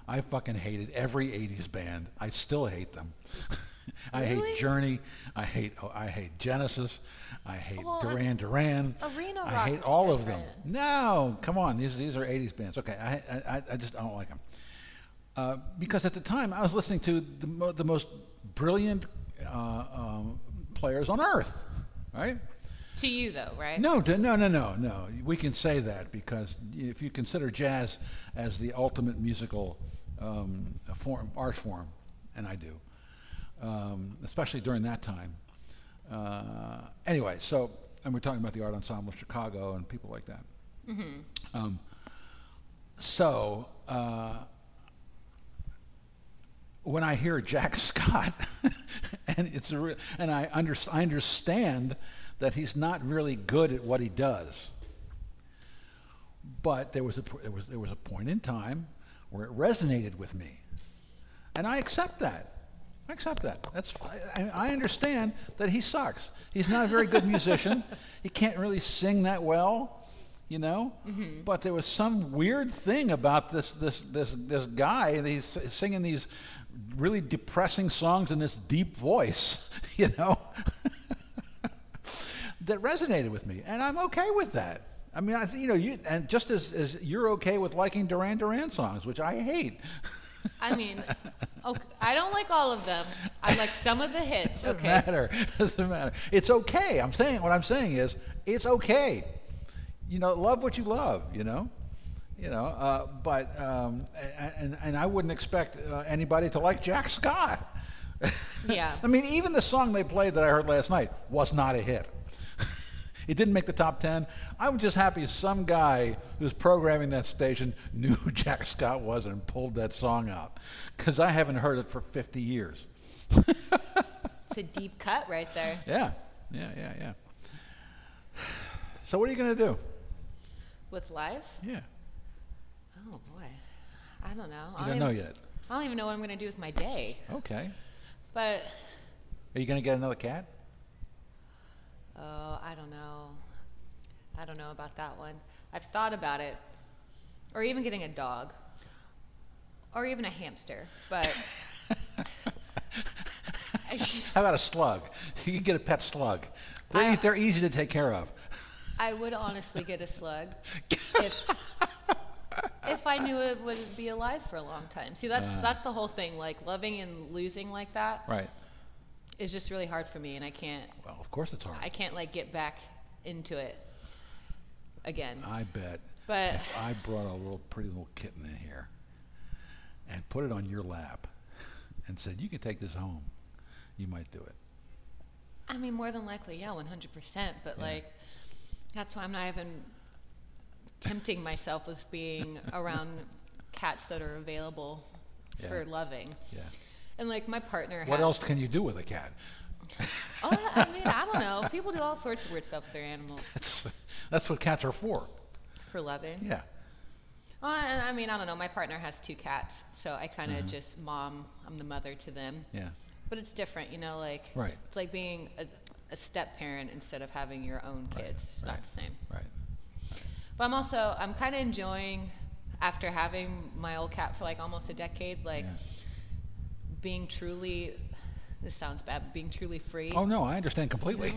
I fucking hated every 80s band. I still hate them. I Really? hate Journey. I hate oh, I hate Genesis. I hate Well, Duran Duran. Arena I rock hate all of them. No, come on. These these are 80s bands. Okay, I I, I just don't like them. Uh, because at the time I was listening to the, mo- the most brilliant uh, um, players on earth, right? To you though, right? No, no, no, no, no. We can say that because if you consider jazz as the ultimate musical um, form, art form, and I do, um, especially during that time. Uh, anyway, so and we're talking about the Art Ensemble of Chicago and people like that. Um, so uh, when I hear Jack Scott, and it's a re- and I, under, I understand that he's not really good at what he does. But there was a there was there was a point in time where it resonated with me, and I accept that. I accept that. That's I, I understand that he sucks. He's not a very good musician. he can't really sing that well, you know. Mm-hmm. But there was some weird thing about this this this this guy. He's singing these really depressing songs in this deep voice, you know, that resonated with me, and I'm okay with that. I mean, I th- you know, you and just as, as you're okay with liking Duran Duran songs, which I hate. I mean, okay, I don't like all of them. I like some of the hits. Okay. Doesn't Okay. matter. Doesn't matter. It's okay. I'm saying what I'm saying is it's okay. You know, love what you love. You know, you know. Uh, but um, and and I wouldn't expect uh, anybody to like Jack Scott. Yeah. I mean, even the song they played that I heard last night was not a hit. It didn't make the top ten. I'm just happy some guy who's programming that station knew who Jack Scott was and pulled that song out, because I haven't heard it for 50 years. It's a deep cut right there. Yeah, yeah, yeah, yeah. So what are you going to do? With life? Yeah, Oh boy. I don't know. you I don't know even, yet. I don't even know what I'm going to do with my day. Okay. But Are you going to get another cat? Oh, I don't know. I don't know about that one. I've thought about it. Or even getting a dog. Or even a hamster. But How about a slug? You can get a pet slug. They're, I- they're easy to take care of. I would honestly get a slug if if I knew it would be alive for a long time. See, that's uh. that's the whole thing. Like loving and losing like that is just really hard for me, and I can't Well, of course it's hard. I can't like get back into it again. I bet. But- if I brought a little pretty little kitten in here and put it on your lap and said, "You can take this home," you might do it. I mean, more than likely, yeah, one hundred percent. But Yeah. like, that's why I'm not even tempting myself with being around cats that are available Yeah. for loving. Yeah. And like my partner. What has, else can you do with a cat? Oh, I mean, I don't know. People do all sorts of weird stuff with their animals That's that's what cats are for. for loving. Yeah. Well, I mean, I don't know. My partner has two cats, so I kind Mm-hmm. of just mom. I'm the mother to them. Yeah. But it's different, you know. Like Right. it's like being a, a step parent instead of having your own Right, kids. It's right. not the same. Right. But I'm also I'm kind of enjoying after having my old cat for like almost a decade, like Yeah. Being truly. This sounds bad, being truly free. Oh no, I understand completely.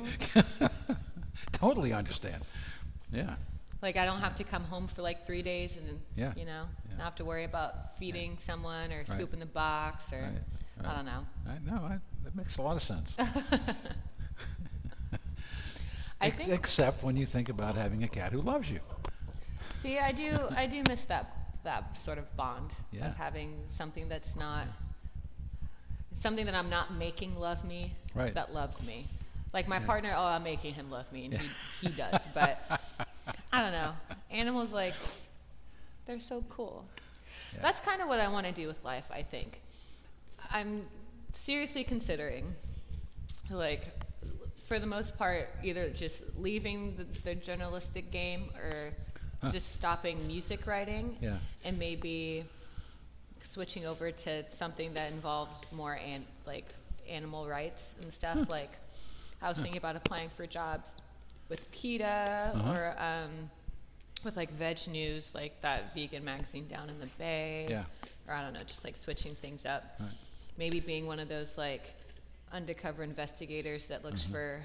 totally understand. Yeah. Like I don't have to come home for like three days and Yeah, you know yeah. not have to worry about feeding someone or Right. scooping the box or Right, I don't know. I, know I, that makes a lot of sense. I think Except when you think about having a cat who loves you. see I do I do miss that that sort of bond Yeah. of having something that's not something that I'm not making love me Right. that loves me. Like my partner, oh, I'm making him love me, and he, he does. But I don't know. Animals, like, they're so cool. Yeah. That's kind of what I want to do with life, I think. I'm seriously considering, like, for the most part, either just leaving the, the journalistic game or Huh. just stopping music writing Yeah. and maybe switching over to something that involves more and like animal rights and stuff. Like I was thinking about applying for jobs with PETA Uh-huh. or um, with like Veg News, like that vegan magazine down in the Bay. Yeah. Or I don't know, just like switching things up. Right. Maybe being one of those like undercover investigators that looks Mm-hmm. for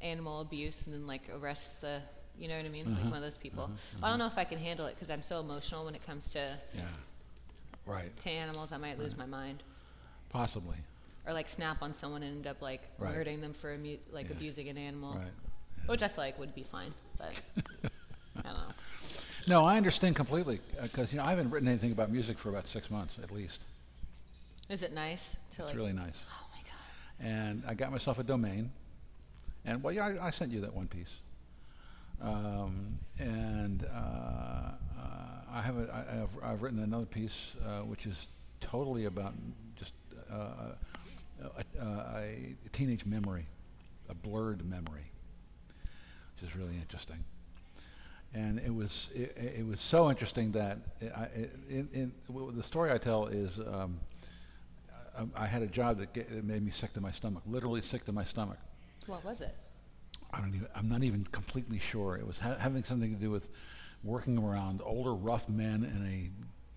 animal abuse and then like arrests the, you know what I mean? Uh-huh. Like one of those people. I don't know if I can handle it because I'm so emotional when it comes to Yeah. Right. to animals, I might lose my mind. Possibly. Or like snap on someone and end up like Right. hurting them for amu- like Yeah. abusing an animal, Right. which I feel like would be fine. But I don't know. No, I understand completely uh, because you know I haven't written anything about music for about six months at least. Is it nice to like? It's really nice. Oh my god. and I got myself a domain. And well, yeah, I, I sent you that one piece. Um, and uh, uh, I have a, I, have I've written another piece uh, which is totally about just uh, a, a, teenage memory, a blurred memory, which is really interesting. And it was it, it was so interesting that it, I, it, the story I tell is. Um, I, had a job that made me sick to my stomach, literally sick to my stomach. What was it? I don't even, I'm not even completely sure. It was ha- having something to do with working around older, rough men in a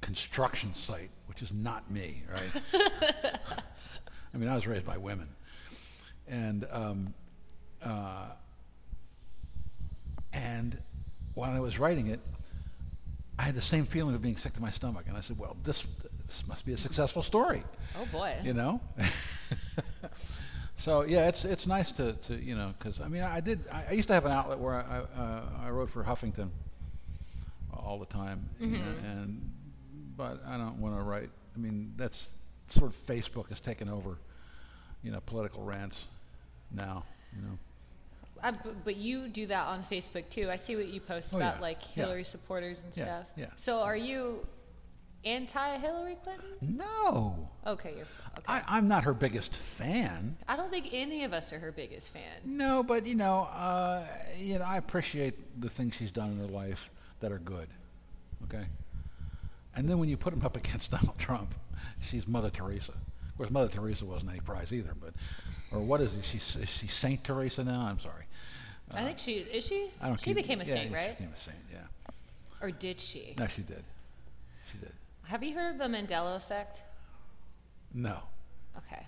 construction site, which is not me, right? I mean, I was raised by women. And, um, uh, and while I was writing it, I had the same feeling of being sick to my stomach. And I said, well, this, this must be a successful story Oh boy. you know so yeah it's it's nice to, to you know because i mean i did I, I used to have an outlet where i uh, i wrote for huffington all the time you know, and but i don't want to write i mean that's sort of facebook has taken over you know political rants now you know I, b- but you do that on Facebook too. I see what you post Oh, about yeah. like Yeah. Hillary supporters and Yeah, stuff. yeah. So are you anti-Hillary Clinton? no Okay, you're. Okay. I, i'm not her biggest fan I don't think any of us are her biggest fan. No, but you know, uh, you know, I appreciate the things she's done in her life that are good. Okay. And then when you put them up against Donald Trump, she's Mother Teresa. Of course, Mother Teresa wasn't any prize either, but or what is it? She's is she Saint Teresa now? I'm sorry. I think she is she. I don't she keep- became a yeah, saint, right? She became a saint. Yeah. Or did she? No, she did. She did. Have you heard of the Mandela effect? No. Okay.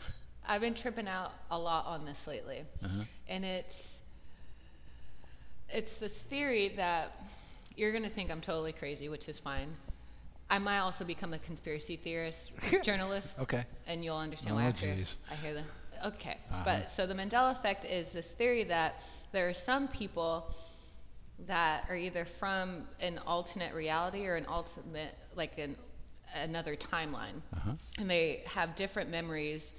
I've been tripping out a lot on this lately. Uh-huh. And it's it's this theory that you're going to think I'm totally crazy, which is fine. I might also become a conspiracy theorist journalist. Okay. And you'll understand Oh, why after jeez. I hear the Okay. Uh-huh. But so the Mandela effect is this theory that there are some people that are either from an alternate reality or an ultimate like an another timeline. Uh-huh. and they have different memories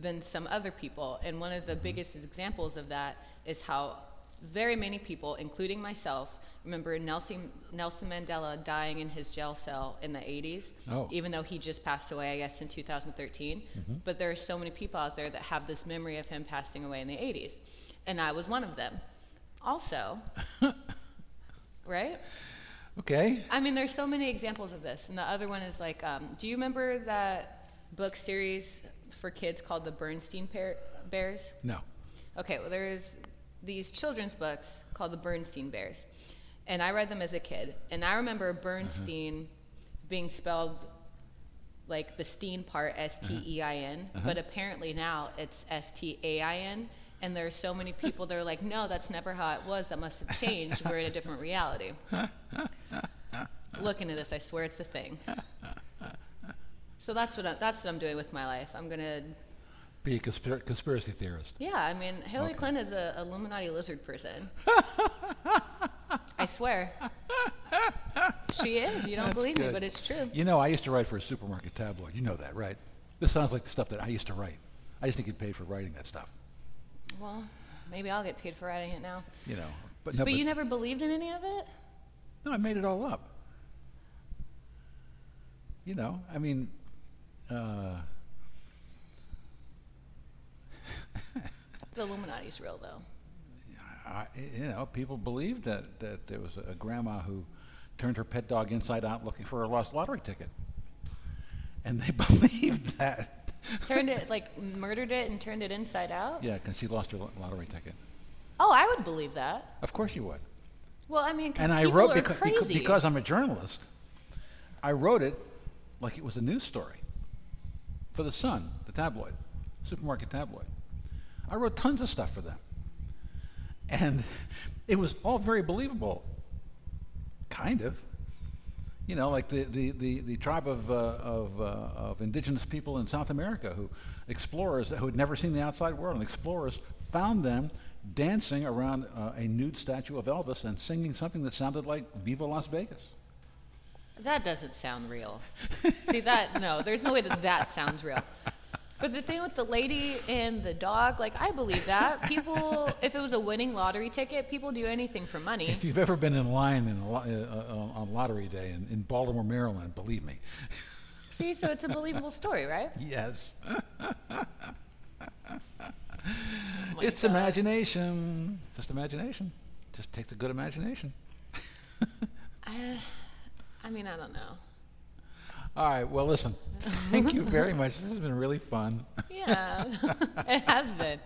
than some other people. And one of the biggest examples of that is how very many people including myself remember Nelson Nelson Mandela dying in his jail cell in the 80s Oh. even though he just passed away I guess in 2013 but there are so many people out there that have this memory of him passing away in the 80s and I was one of them. Also right Okay. I mean, there's so many examples of this. And the other one is like, um, do you remember that book series for kids called the Bernstein Bear- Bears? No. Okay, well, there's these children's books called the Bernstein Bears. And I read them as a kid. And I remember Bernstein being spelled like the Steen part, S T E I N, but apparently now it's S T A I N. And there are so many people that are like, no, that's never how it was. That must have changed. We're in a different reality. Look into this. I swear it's the thing. So that's what I, that's what I'm doing with my life. I'm gonna, Be a conspir- conspiracy theorist. yeah. I mean, Hillary Okay. Clinton is a Illuminati lizard person. I swear. She is. You don't That's believe me, but it's true. You know, I used to write for a supermarket tabloid. You know that, right? This sounds like the stuff that I used to write. I used to get paid for writing that stuff. Well, maybe I'll get paid for writing it now. You know, but no, but you never believed in any of it? no, I made it all up. You know, I mean, uh, The Illuminati's real, though. I, you know, people believed that, that there was a grandma who turned her pet dog inside out looking for a lost lottery ticket. And they believed that. Turned it, like, murdered it and turned it inside out? Yeah, because she lost her lottery ticket. Oh, I would believe that. Of course you would. Well, I mean, And I wrote because, because, because I'm a journalist. I wrote it like it was a news story for the Sun, the tabloid, supermarket tabloid. I wrote tons of stuff for them, and it was all very believable. Kind of, you know, like the the, the, the tribe of uh, of, uh, of indigenous people in South America who explorers who had never seen the outside world, and explorers found them dancing around uh, a nude statue of Elvis and singing something that sounded like "Viva Las Vegas." That doesn't sound real. See that? No, there's no way that that sounds real. But the thing with the lady and the dog, like I believe that people, if it was a winning lottery ticket, people do anything for money. If you've ever been in line in a lo- uh, uh, on lottery day in, in Baltimore, Maryland, believe me. See, so it's a believable story, right? Yes. Oh it's God. imagination. Just imagination. Just takes a good imagination. I, I mean, I don't know. All right. Well, listen. Thank you very much. This has been really fun. Yeah, it has been.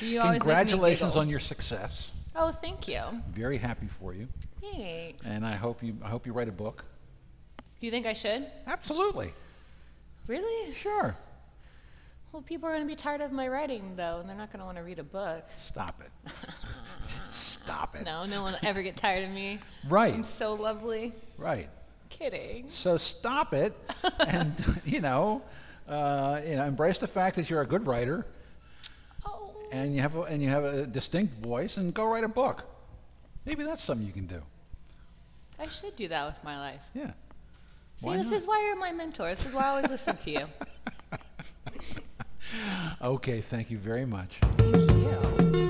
You always make me Congratulations on your success. Oh, thank you. Very happy for you, Thanks. and I hope you. I hope you write a book. Do you think I should? Absolutely. Really? Sure. Well, people are going to be tired of my writing, though, and they're not going to want to read a book. Stop it. Stop it. No, no one will ever get tired of me. Right. I'm Right. so lovely. Right. Kidding. So stop it, and you know, uh, you know, embrace the fact that you're a good writer, Oh. and you have a, and you have a distinct voice, and go write a book. Maybe that's something you can do. I should do that with my life. Yeah. See, Why this not? is why you're my mentor. This is why I always listen to you. Okay. Thank you very much. Thank you.